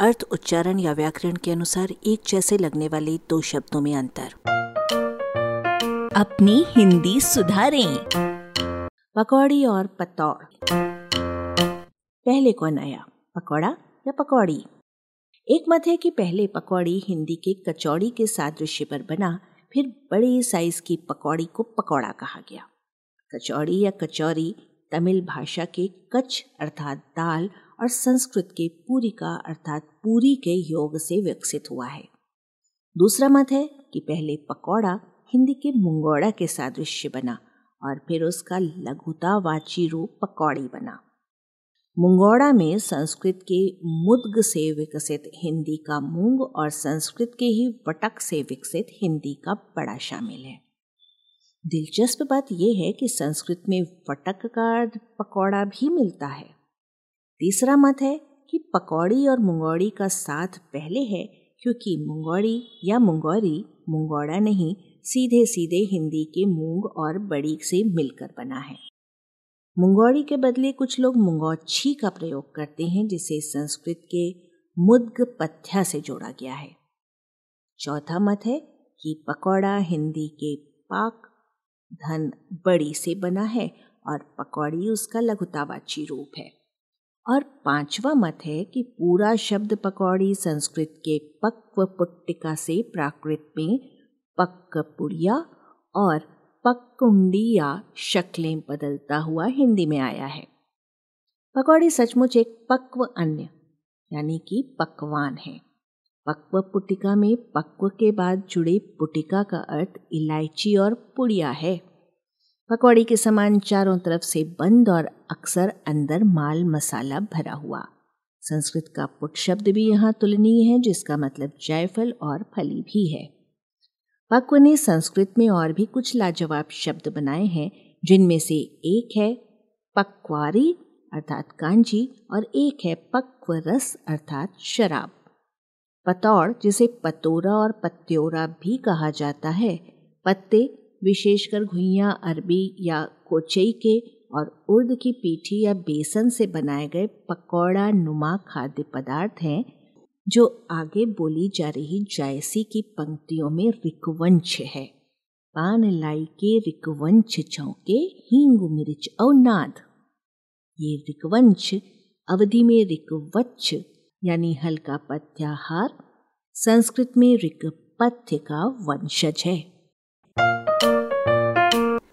अर्थ उच्चारण या व्याकरण के अनुसार एक जैसे लगने वाले दो शब्दों में अंतर। अपनी हिंदी सुधारें। पकौड़ी और पतौड़। पहले कौन आया पकौड़ा या पकौड़ी। एक मत है कि पहले पकौड़ी हिंदी के कचौड़ी के सादृश्य पर बना फिर बड़े साइज़ की पकौड़ी को पकौड़ा कहा गया। कचौड़ी या कचौरी तमिल भाषा के कच अर्थात दाल और संस्कृत के पूरी का अर्थात पूरी के योग से विकसित हुआ है। दूसरा मत है कि पहले पकौड़ा हिंदी के मुंगौड़ा के सादृश्य बना और फिर उसका लघुतावाची रूप पकौड़ी बना। मुंगौड़ा में संस्कृत के मुद्ग से विकसित हिंदी का मूंग और संस्कृत के ही वटक से विकसित हिंदी का बड़ा शामिल है। दिलचस्प बात यह है कि संस्कृत में वटक का पकौड़ा भी मिलता है। तीसरा मत है कि पकौड़ी और मुंगौड़ी का साथ पहले है, क्योंकि मुंगौड़ी या मुंगौरी, मुंगौड़ा नहीं सीधे सीधे हिंदी के मूंग और बड़ी से मिलकर बना है। मुंगौड़ी के बदले कुछ लोग मुंगौछी का प्रयोग करते हैं, जिसे संस्कृत के मुद्ग पथ्या से जोड़ा गया है। चौथा मत है कि पकौड़ा हिंदी के पाक धन बड़ी से बना है और पकौड़ी उसका लघुतावाची रूप है। और पांचवा मत है कि पूरा शब्द पकौड़ी संस्कृत के पक्व पुट्टिका से प्राकृत में पक्क पुड़िया और पक्कुंडी या शक्लें बदलता हुआ हिंदी में आया है। पकौड़ी सचमुच एक पक्व अन्य, यानी कि पकवान है। पक्व पुटिका में पक्व के बाद जुड़े पुटिका का अर्थ इलायची और पुड़िया है। पकौड़ी के समान चारों तरफ़ से बंद और अक्सर अंदर माल मसाला भरा हुआ। संस्कृत का पुट शब्द भी यहाँ तुलनीय है, जिसका मतलब जायफल और फली भी है। पक्व ने संस्कृत में और भी कुछ लाजवाब शब्द बनाए हैं, जिनमें से एक है पक्वारी, अर्थात कांजी, और एक है पक्व रस अर्थात शराब। पतौड़, जिसे पतोरा और पत्योरा भी कहा जाता है, पत्ते विशेषकर घुइयाँ, अरबी या कोचई के और उर्द की पीठी या बेसन से बनाए गए पकौड़ा नुमा खाद्य पदार्थ हैं, जो आगे बोली जा रही जायसी की पंक्तियों में रिकवंश है। पान लाई के रिकवंश चौके, हींग, मिर्च और नाद। ये रिकवंश अवधि में रिकवच्छ, यानी हल्का पथ्याहार, संस्कृत में रिकपथ्य का वंशज है।